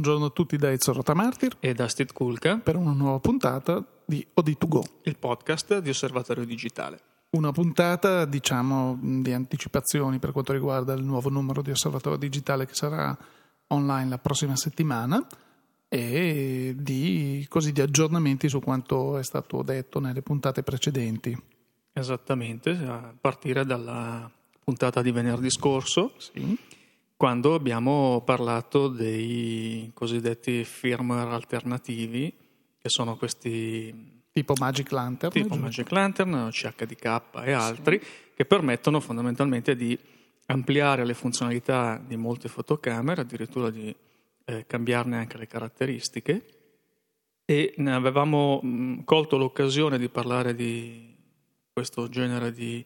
Buongiorno a tutti da Ezio Rotamartir e da Steve Kulka per una nuova puntata di OD2Go, il podcast di Osservatorio Digitale. Una puntata, diciamo, di anticipazioni per quanto riguarda il nuovo numero di Osservatorio Digitale che sarà online la prossima settimana e di, così, di aggiornamenti su quanto è stato detto nelle puntate precedenti. Esattamente, a partire dalla puntata di venerdì scorso. Sì quando abbiamo parlato dei cosiddetti firmware alternativi, che sono questi tipo Magic Lantern, tipo Magic Lantern, CHDK e altri, sì. che permettono fondamentalmente di ampliare le funzionalità di molte fotocamere, addirittura di eh, cambiarne anche le caratteristiche. E ne avevamo mh, colto l'occasione di parlare di questo genere di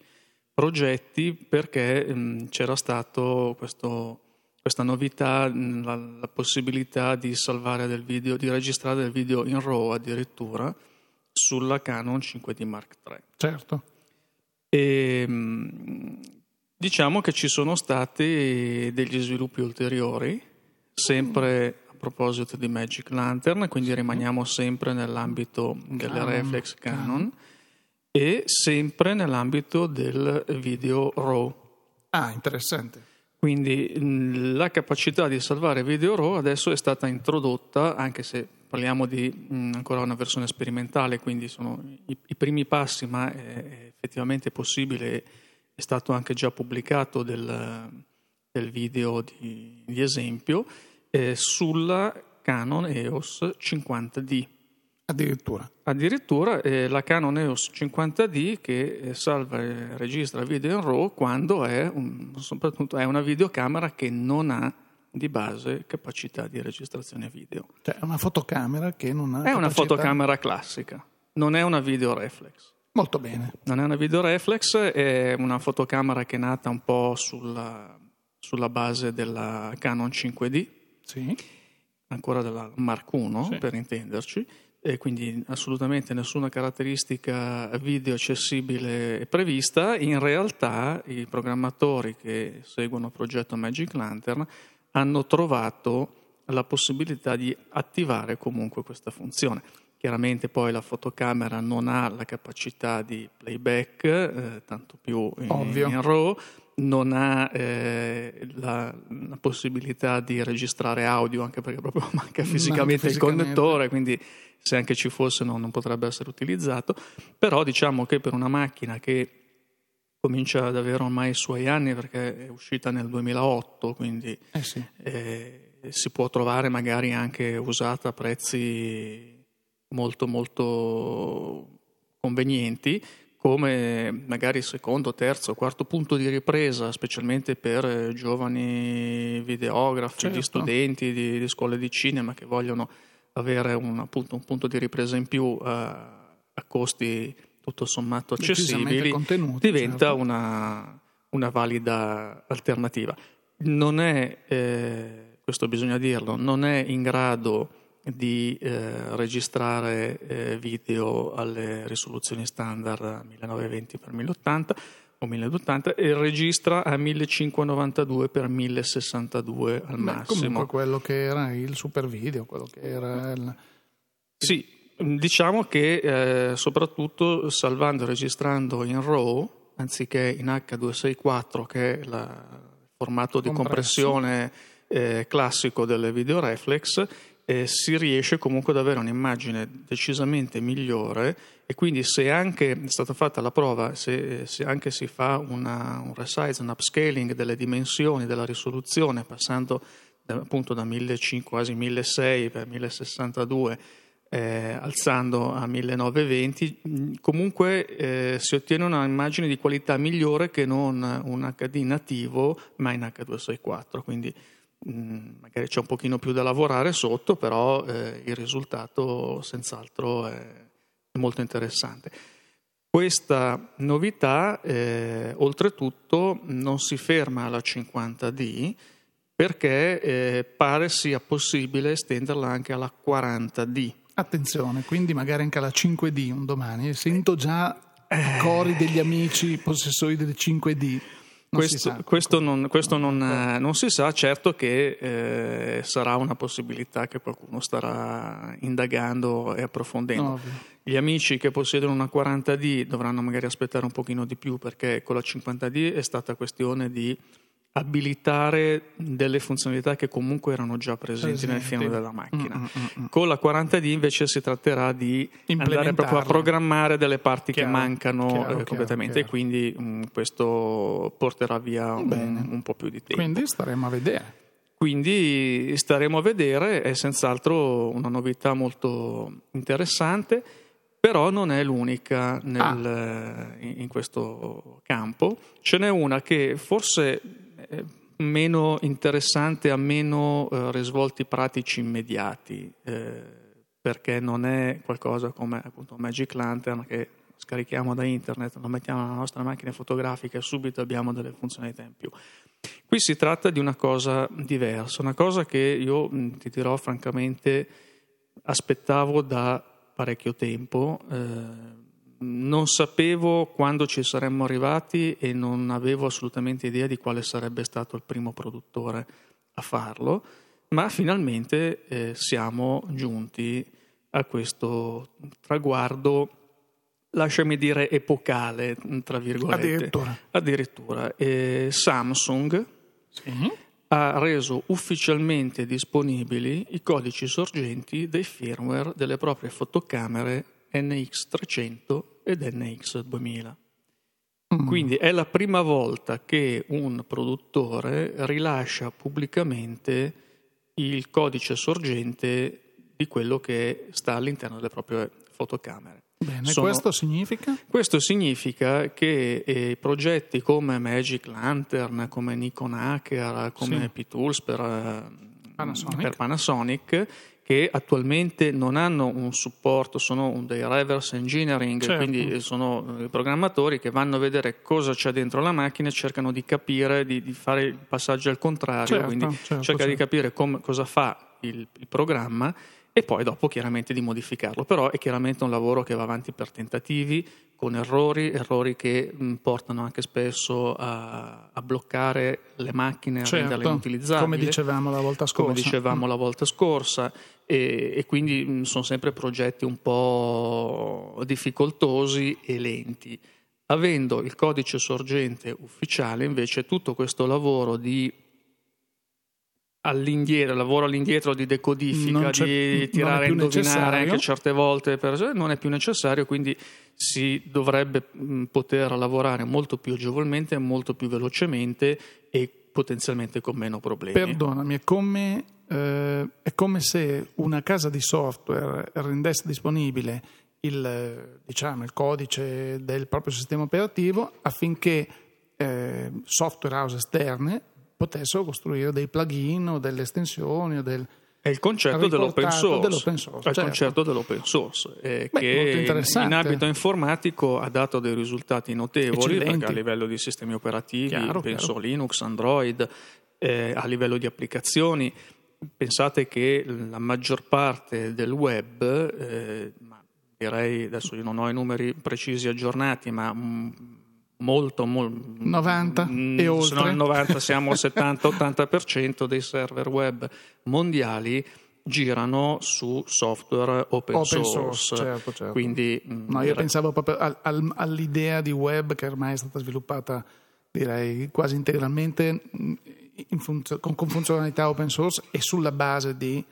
progetti perché mh, c'era stato questo questa novità, la, la, possibilità di salvare del video, di registrare del video in RAW addirittura sulla Canon 5D Mark III. Certo. E, diciamo che ci sono stati degli sviluppi ulteriori, sempre a proposito di Magic Lantern, quindi rimaniamo sempre nell'ambito delle Canon. reflex Canon, Canon e sempre nell'ambito del video RAW. Ah, interessante. Quindi la capacità di salvare video RAW adesso è stata introdotta, anche se parliamo di mh, ancora una versione sperimentale, quindi sono i, i primi passi, ma è effettivamente possibile, è stato anche già pubblicato del, del video di, di esempio, eh, sulla Canon EOS 50D. Addirittura. Addirittura eh, la Canon EOS 50D che eh, salva e registra video in RAW quando è, un, soprattutto è una videocamera che non ha di base capacità di registrazione video. Cioè è una fotocamera che non ha... È capacità... una fotocamera classica, non è una video reflex. Molto bene. Non è una video reflex, è una fotocamera che è nata un po' sulla, sulla base della Canon 5D. Sì. Ancora della Mark I, sì. per intenderci e quindi assolutamente nessuna caratteristica video accessibile è prevista, in realtà i programmatori che seguono il progetto Magic Lantern hanno trovato la possibilità di attivare comunque questa funzione. Chiaramente poi la fotocamera non ha la capacità di playback, eh, tanto più in, in RAW, non ha eh, la, la, possibilità di registrare audio, anche perché proprio manca fisicamente, manca fisicamente. il connettore, quindi se anche ci fosse no, non potrebbe essere utilizzato, però diciamo che per una macchina che comincia ad avere ormai i suoi anni perché è uscita nel 2008, quindi eh sì. eh, si può trovare magari anche usata a prezzi molto molto convenienti come magari secondo, terzo, quarto punto di ripresa, specialmente per giovani videografi, certo. studenti di, di scuole di cinema che vogliono avere un, appunto, un punto di ripresa in più uh, a costi tutto sommato accessibili diventa certo. una, una, valida alternativa. Non è, eh, questo bisogna dirlo, non è in grado di eh, registrare eh, video alle risoluzioni standard 1920x1080 o 1080 e registra a 1592 x 1062 al Beh, massimo. Comunque quello che era il super video, quello che era il... Sì, diciamo che eh, soprattutto salvando e registrando in RAW anziché in H264 che è il formato di compressione eh, classico delle video reflex eh, si riesce comunque ad avere un'immagine decisamente migliore e quindi se anche è stata fatta la prova, se, se anche si fa una, un resize, un upscaling delle dimensioni, della risoluzione, passando da, appunto da 1500 quasi 1600 per 1062 eh, alzando a 1920, comunque eh, si ottiene una immagine di qualità migliore che non un HD nativo, ma in H264. Quindi Mm, magari c'è un pochino più da lavorare sotto, però eh, il risultato senz'altro è, molto interessante. Questa novità, eh, oltretutto, non si ferma alla 50D perché eh, pare sia possibile estenderla anche alla 40D. Attenzione, quindi magari anche alla 5D un domani. Sento già i cori degli amici possessori delle 5D. Questo, sa. questo, non, questo non, eh, non, si sa, certo che eh, sarà una possibilità che qualcuno starà indagando e approfondendo. Ovvio. Gli amici che possiedono una 40D dovranno magari aspettare un pochino di più perché con la 50D è stata questione di abilitare delle funzionalità che comunque erano già presenti, presenti. nel fieno della macchina. Mm-hmm. Con la 40D invece si tratterà di andare proprio a programmare delle parti chiaro, che mancano chiaro, eh, completamente chiaro, e quindi mh, mm, questo porterà via un, un, po' più di tempo. Quindi staremo a vedere. Quindi staremo a vedere, è senz'altro una novità molto interessante, però non è l'unica nel, ah. in questo campo. Ce n'è una che forse meno interessante, ha meno eh, risvolti pratici immediati, eh, perché non è qualcosa come appunto Magic Lantern che scarichiamo da internet, lo mettiamo nella nostra macchina fotografica e subito abbiamo delle funzionalità in più. Qui si tratta di una cosa diversa, una cosa che io ti dirò francamente aspettavo da parecchio tempo. Eh, non sapevo quando ci saremmo arrivati e non avevo assolutamente idea di quale sarebbe stato il primo produttore a farlo, ma finalmente eh, siamo giunti a questo traguardo, lasciami dire epocale, tra virgolette. Addirittura. Addirittura. Eh, Samsung sì. ha reso ufficialmente disponibili i codici sorgenti dei firmware delle proprie fotocamere NX300 ed NX2000. Mm. Quindi è la prima volta che un produttore rilascia pubblicamente il codice sorgente di quello che sta all'interno delle proprie fotocamere. Bene, Sono, questo significa? Questo significa che eh, progetti come Magic Lantern, come Nikon Hacker, come sì. P-Tools per, eh, Panasonic. per Panasonic che attualmente non hanno un supporto, sono dei reverse engineering, certo. quindi sono eh, programmatori che vanno a vedere cosa c'è dentro la macchina e cercano di capire, di, di fare il passaggio al contrario, certo, quindi certo, cerca di capire com- cosa fa il, il programma e poi dopo chiaramente di modificarlo, però è chiaramente un lavoro che va avanti per tentativi, con errori, errori che mh, portano anche spesso a, a, bloccare le macchine, a certo, renderle inutilizzabili. Come dicevamo la volta scorsa. Come dicevamo mm. la volta scorsa e, e quindi mh, sono sempre progetti un po' difficoltosi e lenti. Avendo il codice sorgente ufficiale invece tutto questo lavoro di all'indietro, lavoro all'indietro di decodifica, di tirare a indovinare anche certe volte, per, non è più necessario, quindi si dovrebbe poter lavorare molto più agevolmente, molto più velocemente e potenzialmente con meno problemi. Perdonami, è come, eh, è come se una casa di software rendesse disponibile il, diciamo, il codice del proprio sistema operativo affinché eh, software house esterne potessero costruire dei plugin o delle estensioni o del, è il concetto dell'open source, dell'open source è il certo. concetto dell'open source eh, Beh, che in ambito informatico ha dato dei risultati notevoli a livello di sistemi operativi, chiaro, penso chiaro. Linux, Android, eh, a livello di applicazioni. Pensate che la maggior parte del web, eh, direi adesso io non ho i numeri precisi aggiornati, ma mm, molto, molto 90 mh, e oltre. Se no il 90 siamo al 70-80% dei server web mondiali girano su software open, open source. source certo, certo. Quindi, no, io pensavo proprio al, al, all'idea di web che ormai è stata sviluppata direi quasi integralmente funzio, con, con, funzionalità open source e sulla base di,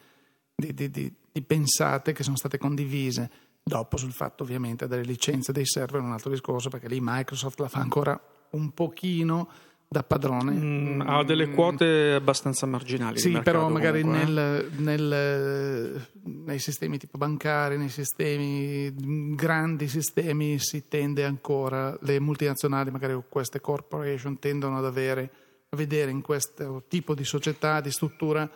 di, di, di pensate che sono state condivise Dopo sul fatto ovviamente delle licenze dei server è un altro discorso perché lì Microsoft la fa ancora un pochino da padrone. Mm, ha delle quote abbastanza marginali. Sì, però magari nel, nel, nei sistemi tipo bancari, nei sistemi, grandi sistemi si tende ancora, le multinazionali, magari queste corporation tendono ad avere, a vedere in questo tipo di società, di struttura,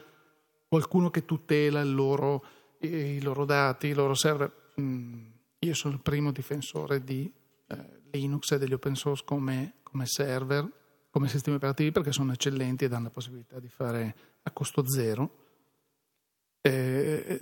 qualcuno che tutela loro, i loro dati, i loro server Mm, io sono il primo difensore di eh, Linux e degli open source come, come, server, come sistemi operativi perché sono eccellenti e danno la possibilità di fare a costo zero. Eh,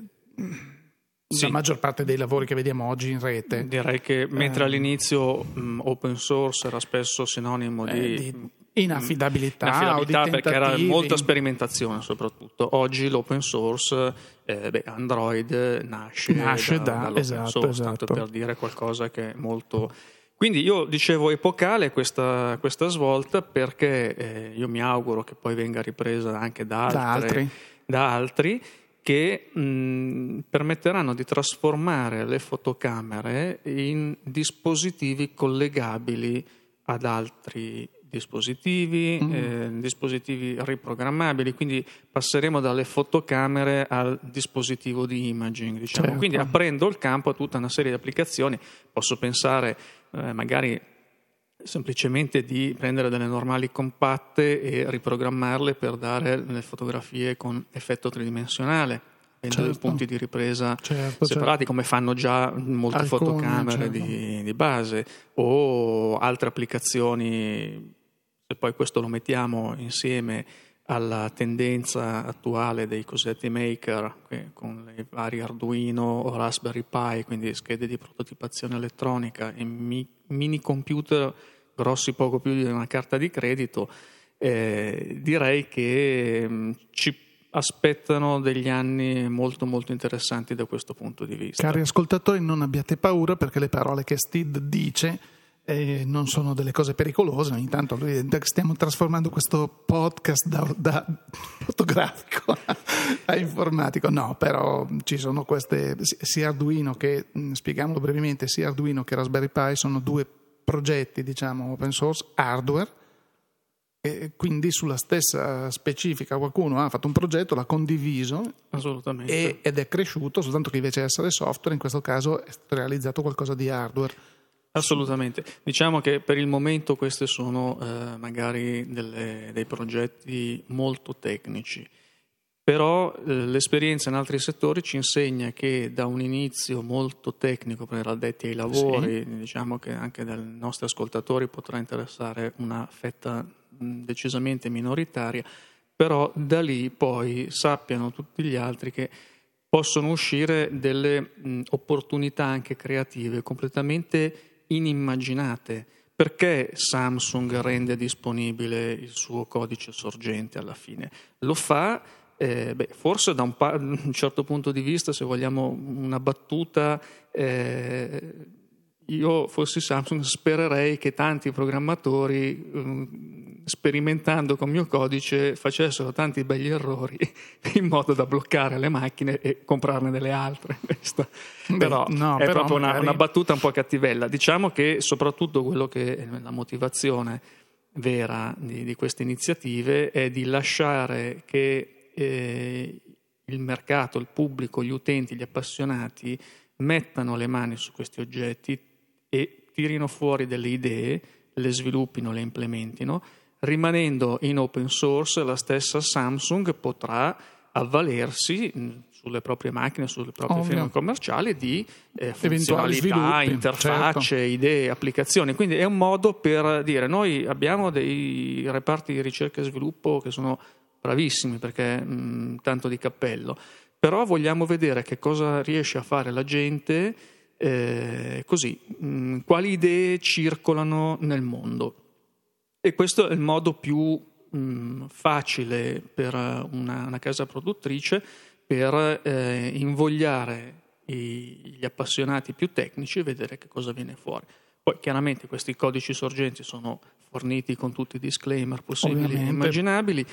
sì. La maggior parte dei lavori che vediamo oggi in rete. Direi che mentre eh, all'inizio mh, open source era spesso sinonimo di, di inaffidabilità, inaffidabilità perché era molta sperimentazione soprattutto. Oggi l'open source, eh, beh, Android nasce, nasce da, da esatto, source, esatto. per dire qualcosa che è molto... Quindi io dicevo epocale questa, questa svolta perché eh, io mi auguro che poi venga ripresa anche da, altre, da altri. Da altri che mh, permetteranno di trasformare le fotocamere in dispositivi collegabili ad altri dispositivi, mm. eh, dispositivi riprogrammabili, quindi passeremo dalle fotocamere al dispositivo di imaging, diciamo. certo. quindi aprendo il campo a tutta una serie di applicazioni, posso pensare eh, magari semplicemente di prendere delle normali compatte e riprogrammarle per dare le fotografie con effetto tridimensionale certo. dei punti di ripresa certo, separati certo. come fanno già molte Alcune, fotocamere di, certo. di, base o altre applicazioni se poi questo lo mettiamo insieme alla tendenza attuale dei cosiddetti maker con i vari Arduino o Raspberry Pi, quindi schede di prototipazione elettronica e mi, mini computer grossi poco più di una carta di credito, eh, direi che mh, mm, ci aspettano degli anni molto molto interessanti da questo punto di vista. Cari ascoltatori, non abbiate paura perché le parole che Steve dice eh, non sono delle cose pericolose, ogni tanto lui, stiamo trasformando questo podcast da, da fotografico a informatico, no, però ci sono queste, sia Arduino che, mm, spieghiamolo brevemente, sia Arduino che Raspberry Pi sono due progetti, diciamo, open source, hardware, e quindi sulla stessa specifica qualcuno ha fatto un progetto, l'ha condiviso e, ed è cresciuto, soltanto che invece di essere software, in questo caso è realizzato qualcosa di hardware. Assolutamente, diciamo che per il momento questi sono eh, magari delle, dei progetti molto tecnici, però eh, l'esperienza in altri settori ci insegna che da un inizio molto tecnico per addetti ai lavori, sì. diciamo che anche dai nostri ascoltatori potrà interessare una fetta decisamente minoritaria, però da lì poi sappiano tutti gli altri che possono uscire delle mh, opportunità anche creative completamente inimmaginate. Perché Samsung rende disponibile il suo codice sorgente alla fine? Lo fa eh, beh, forse da un, pa- un, certo punto di vista, se vogliamo una battuta, eh, io fossi Samsung spererei che tanti programmatori um, sperimentando con il mio codice facessero tanti begli errori in modo da bloccare le macchine e comprarne delle altre. Questa però no, è però proprio magari... una, una, battuta un po' cattivella. Diciamo che soprattutto quello che è la motivazione vera di, di queste iniziative è di lasciare che eh, il mercato, il pubblico, gli utenti, gli appassionati mettano le mani su questi oggetti, e tirino fuori delle idee, le sviluppino, le implementino, rimanendo in open source la stessa Samsung potrà avvalersi sulle proprie macchine, sulle proprie Ovvio. firme commerciali di eh, funzionalità, interfacce, certo. idee, applicazioni. Quindi è un modo per dire noi abbiamo dei reparti di ricerca e sviluppo che sono bravissimi perché mh, tanto di cappello, però vogliamo vedere che cosa riesce a fare la gente eh, così, mh, mm, quali idee circolano nel mondo. E questo è il modo più mh, mm, facile per una, una, casa produttrice per eh, invogliare i, gli appassionati più tecnici e vedere che cosa viene fuori. Poi chiaramente questi codici sorgenti sono forniti con tutti i disclaimer possibili e immaginabili.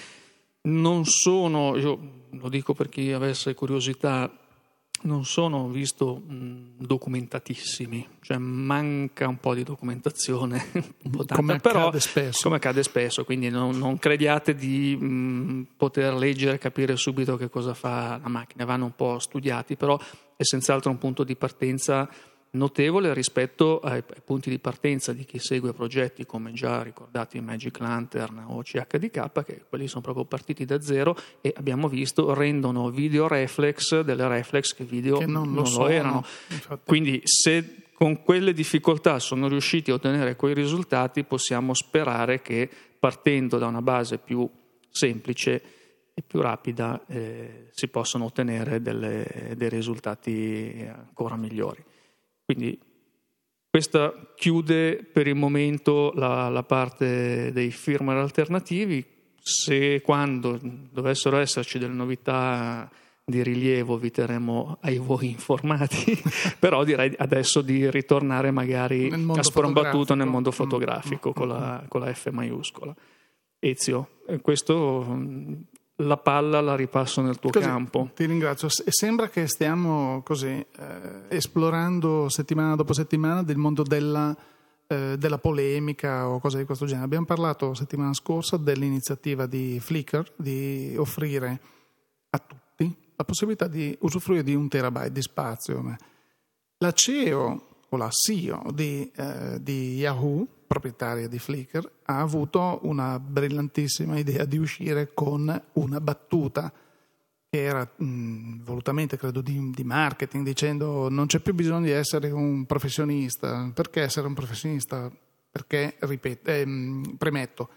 Non sono, io lo dico per chi avesse curiosità, non sono visto mh, documentatissimi, cioè manca un po' di documentazione, un po tanta, come però, accade spesso. Come accade spesso, quindi non, non crediate di mh, poter leggere e capire subito che cosa fa la macchina, vanno un po' studiati, però è senz'altro un punto di partenza notevole rispetto ai, punti di partenza di chi segue progetti come già ricordati Magic Lantern o CHDK, che quelli sono proprio partiti da zero e abbiamo visto rendono video reflex delle reflex che video che non, lo, non lo erano. Infatti. Quindi se con quelle difficoltà sono riusciti a ottenere quei risultati, possiamo sperare che partendo da una base più semplice e più rapida eh, si possano ottenere delle, dei risultati ancora migliori. Quindi Questa chiude per il momento la, la parte dei firmware alternativi. Se quando dovessero esserci delle novità di rilievo vi terremo ai voi informati, però direi adesso di ritornare magari a sprombattuto nel mondo fotografico mm, mm, con, la, mm. con, la, F maiuscola. Ezio, eh, questo la palla la ripasso nel tuo così, campo. Ti ringrazio. Sembra che stiamo così eh, esplorando settimana dopo settimana del mondo della, eh, della, polemica o cose di questo genere. Abbiamo parlato settimana scorsa dell'iniziativa di Flickr di offrire a tutti la possibilità di usufruire di un terabyte di spazio. La CEO o la CEO di, eh, di Yahoo proprietaria di Flickr, ha avuto una brillantissima idea di uscire con una battuta che era mh, volutamente, credo, di, di, marketing, dicendo non c'è più bisogno di essere un professionista. Perché essere un professionista? Perché, ripeto, eh, premetto,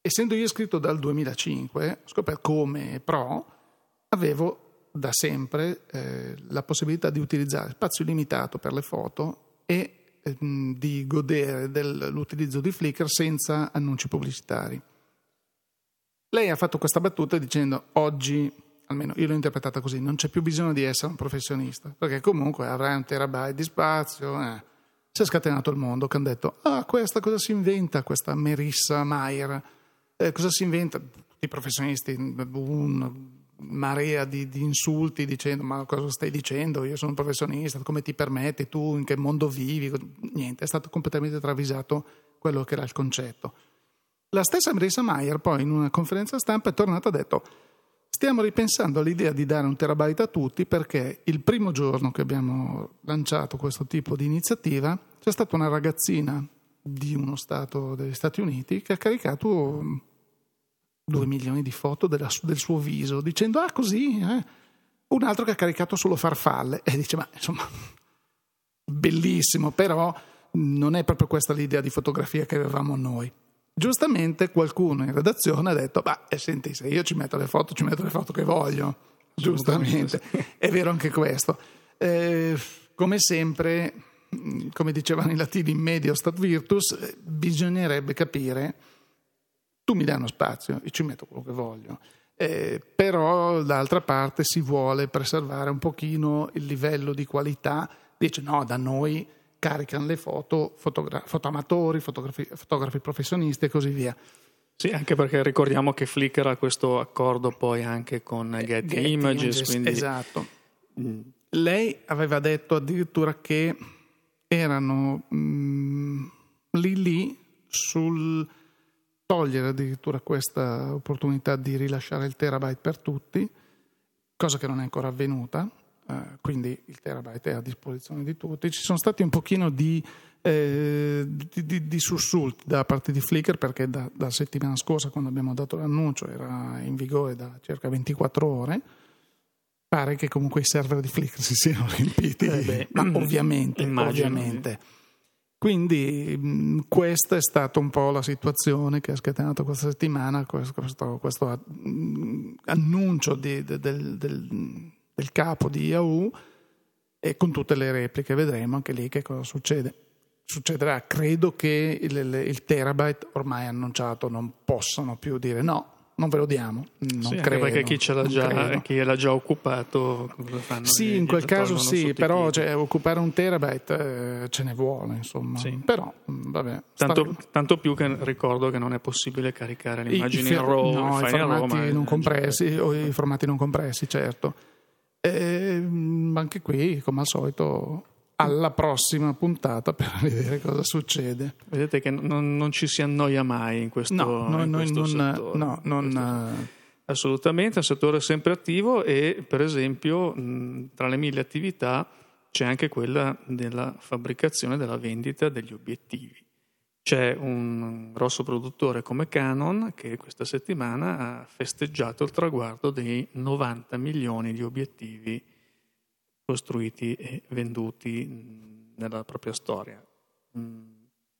essendo io iscritto dal 2005, ho scoperto come pro, avevo da sempre eh, la possibilità di utilizzare spazio limitato per le foto e Ehm, di godere dell'utilizzo di Flickr senza annunci pubblicitari. Lei ha fatto questa battuta dicendo oggi, almeno io l'ho interpretata così, non c'è più bisogno di essere un professionista, perché comunque avrai un terabyte di spazio. Eh. Si è scatenato il mondo che hanno detto, ah questa cosa si inventa, questa Merissa Mayer, eh, cosa si inventa? I professionisti, un marea di, di, insulti dicendo ma cosa stai dicendo, io sono un professionista, come ti permetti, tu in che mondo vivi? Niente, è stato completamente travisato quello che era il concetto. La stessa Marisa Mayer poi in una conferenza stampa è tornata e ha detto stiamo ripensando all'idea di dare un terabyte a tutti perché il primo giorno che abbiamo lanciato questo tipo di iniziativa c'è stata una ragazzina di uno stato degli Stati Uniti che ha caricato 2 milioni di foto della, del suo viso, dicendo ah così, eh? un altro che ha caricato solo farfalle e dice ma insomma bellissimo, però non è proprio questa l'idea di fotografia che avevamo noi. Giustamente qualcuno in redazione ha detto, ma eh, senti, se io ci metto le foto, ci metto le foto che voglio. Giustamente, è vero anche questo. Eh, come sempre, come dicevano i latini, in medio stat virtus, eh, bisognerebbe capire tu mi dai uno spazio, io ci metto quello che voglio. Eh, però d'altra parte si vuole preservare un pochino il livello di qualità, dice no, da noi caricano le foto fotogra- fotoamatori, fotografi, fotografi professionisti e così via. Sì, anche perché ricordiamo che Flickr ha questo accordo poi anche con eh, Getty, Getty Images. Images quindi... Esatto. Mm. Lei aveva detto addirittura che erano mm, lì lì sul togliere addirittura questa opportunità di rilasciare il terabyte per tutti, cosa che non è ancora avvenuta, eh, quindi il terabyte è a disposizione di tutti. Ci sono stati un pochino di, eh, di, di, di sussulti da parte di Flickr perché da, da, settimana scorsa quando abbiamo dato l'annuncio era in vigore da circa 24 ore. Pare che comunque i server di Flickr si siano riempiti, eh beh, ma ovviamente, ovviamente quindi mh, questa è stata un po' la situazione che ha scatenato questa settimana, questo, questo, mh, annuncio di, de, del, del, del, capo di Yahoo e con tutte le repliche vedremo anche lì che cosa succede. Succederà, credo che il, il terabyte ormai annunciato non possano più dire no, non ve lo diamo. Non sì, credo, perché chi, ce l'ha già, chi l'ha già occupato? Sì, in quel caso sì, però cioè, occupare un terabyte eh, ce ne vuole, insomma. Sì. Però, mm, vabbè. Tanto, tanto, più che ricordo che non è possibile caricare le immagini in RAW, no, i formati RAW, non compressi, o i formati non compressi, certo. E, ehm, anche qui, come al solito, alla prossima puntata per vedere cosa succede. Vedete che non, non ci si annoia mai in questo, no, no, in questo non, settore. No, non, questo... Assolutamente, è un settore sempre attivo e per esempio tra le mille attività c'è anche quella della fabbricazione e della vendita degli obiettivi. C'è un grosso produttore come Canon che questa settimana ha festeggiato il traguardo dei 90 milioni di obiettivi costruiti e venduti nella propria storia.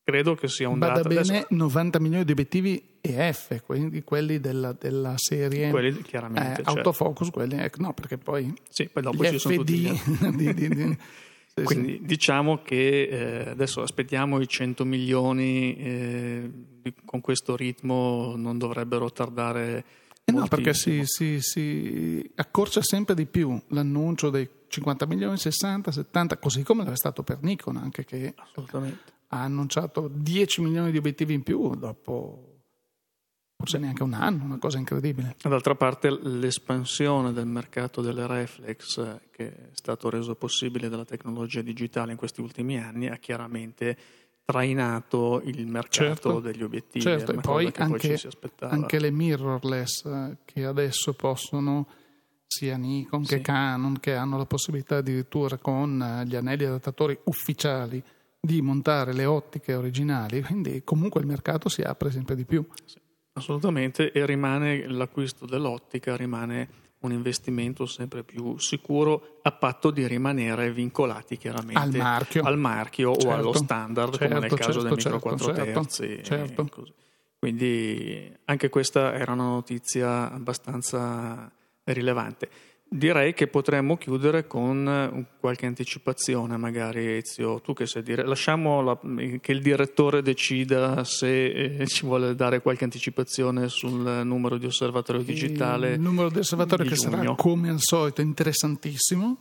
Credo che sia un Bada dato. bene, adesso... 90 milioni di obiettivi EF, quindi quelli della, della serie quelli, chiaramente, eh, certo. autofocus, quelli, eh, no, perché poi, sì, poi dopo ci FD, sono tutti di, di, di, Sì, Quindi sì. diciamo che eh, adesso aspettiamo i 100 milioni, eh, con questo ritmo non dovrebbero tardare. Eh no, perché si, si, si, accorcia sempre di più l'annuncio dei 50 milioni, 60, 70, così come l'era stato per Nikon, anche che ha annunciato 10 milioni di obiettivi in più dopo forse neanche un anno, una cosa incredibile. D'altra parte l'espansione del mercato delle reflex eh, che è stato reso possibile dalla tecnologia digitale in questi ultimi anni ha chiaramente trainato il mercato certo, degli obiettivi. Certo, e poi anche, poi anche, le mirrorless eh, che adesso possono sia Nikon che sì. Canon che hanno la possibilità addirittura con eh, gli anelli adattatori ufficiali di montare le ottiche originali, quindi comunque il mercato si apre sempre di più. Sì. Assolutamente, e rimane l'acquisto dell'ottica, rimane un investimento sempre più sicuro a patto di rimanere vincolati chiaramente al marchio, al marchio certo, o allo standard certo, come nel certo, caso del micro certo, 4 certo, terzi. Certo. Quindi anche questa era una notizia abbastanza rilevante. Direi che potremmo chiudere con qualche anticipazione, magari Ezio, tu che sai dire. Lasciamo la, che il direttore decida se eh, ci vuole dare qualche anticipazione sul numero di osservatorio digitale. Il numero di osservatorio di che giugno. sarà come al solito interessantissimo.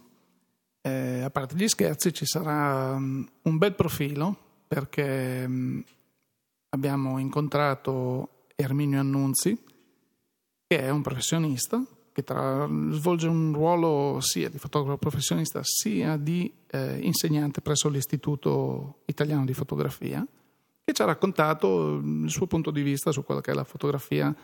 Eh, a parte gli scherzi, ci sarà um, un bel profilo perché um, abbiamo incontrato Erminio Annunzi, che è un professionista che tra, svolge un ruolo sia di fotografo professionista sia di eh, insegnante presso l'Istituto Italiano di Fotografia, che ci ha raccontato il suo punto di vista su quella che è la fotografia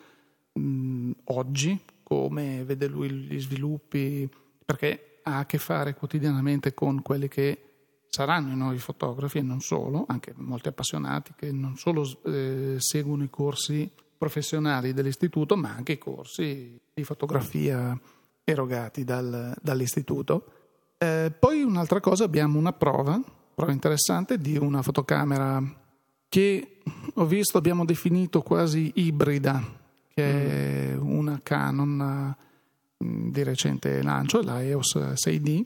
mh, oggi, come vede lui gli sviluppi, perché ha a che fare quotidianamente con quelli che saranno i nuovi fotografi e non solo, anche molti appassionati che non solo eh, seguono i corsi professionali dell'istituto, ma anche i corsi di fotografia erogati dal, dall'istituto. Eh, poi un'altra cosa, abbiamo una prova, prova interessante di una fotocamera che ho visto, abbiamo definito quasi ibrida, che è mm. una Canon mm, di recente lancio, la EOS 6D,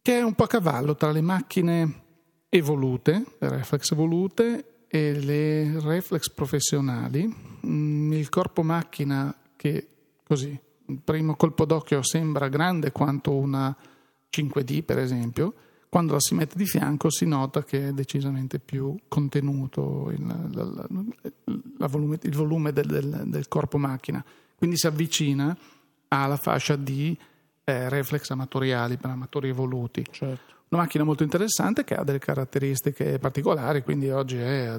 che è un po' a cavallo tra le macchine evolute, le reflex evolute e le reflex professionali, mm, il corpo macchina che così, primo colpo d'occhio sembra grande quanto una 5D per esempio, quando la si mette di fianco si nota che è decisamente più contenuto il, la, la volume, il volume del, del, del, corpo macchina, quindi si avvicina alla fascia di eh, reflex amatoriali per amatori evoluti. Certo. Una macchina molto interessante che ha delle caratteristiche particolari, quindi oggi è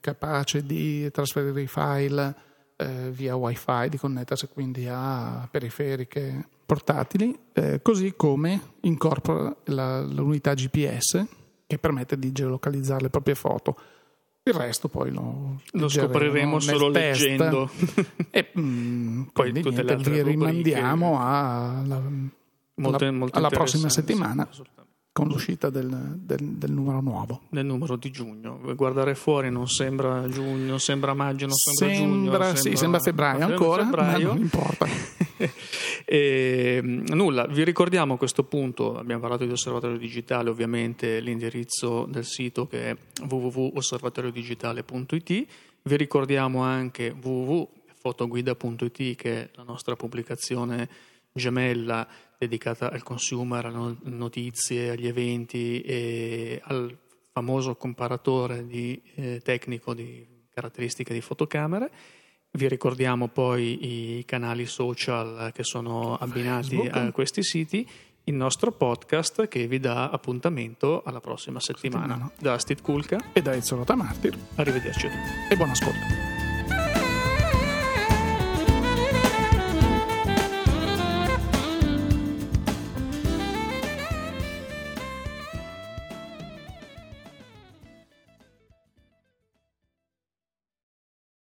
capace di trasferire i file eh, via wifi, di connettersi quindi a periferiche portatili, eh, così come incorpora la, l'unità GPS che permette di geolocalizzare le proprie foto. Il resto poi lo, lo scopriremo solo test. leggendo. e mm, poi niente, vi rimandiamo alla, alla, molte alla prossima settimana con l'uscita del, del, del, numero nuovo. Del numero di giugno. Guardare fuori non sembra giugno, non sembra maggio, non sembra, sembra giugno. Sembra, sì, sembra febbraio ancora, febbraio. non importa. e, nulla, vi ricordiamo a questo punto, abbiamo parlato di osservatorio digitale, ovviamente l'indirizzo del sito che è www.osservatoriodigitale.it, vi ricordiamo anche www.fotoguida.it che è la nostra pubblicazione gemella dedicata al consumer, alle notizie, agli eventi e al famoso comparatore di, eh, tecnico di caratteristiche di fotocamere. Vi ricordiamo poi i canali social che sono abbinati Facebook. a questi siti, il nostro podcast che vi dà appuntamento alla prossima settimana. settimana. Da Steve Kulka e da Ezio Rotamartir. Arrivederci a tutti. E buon ascolto.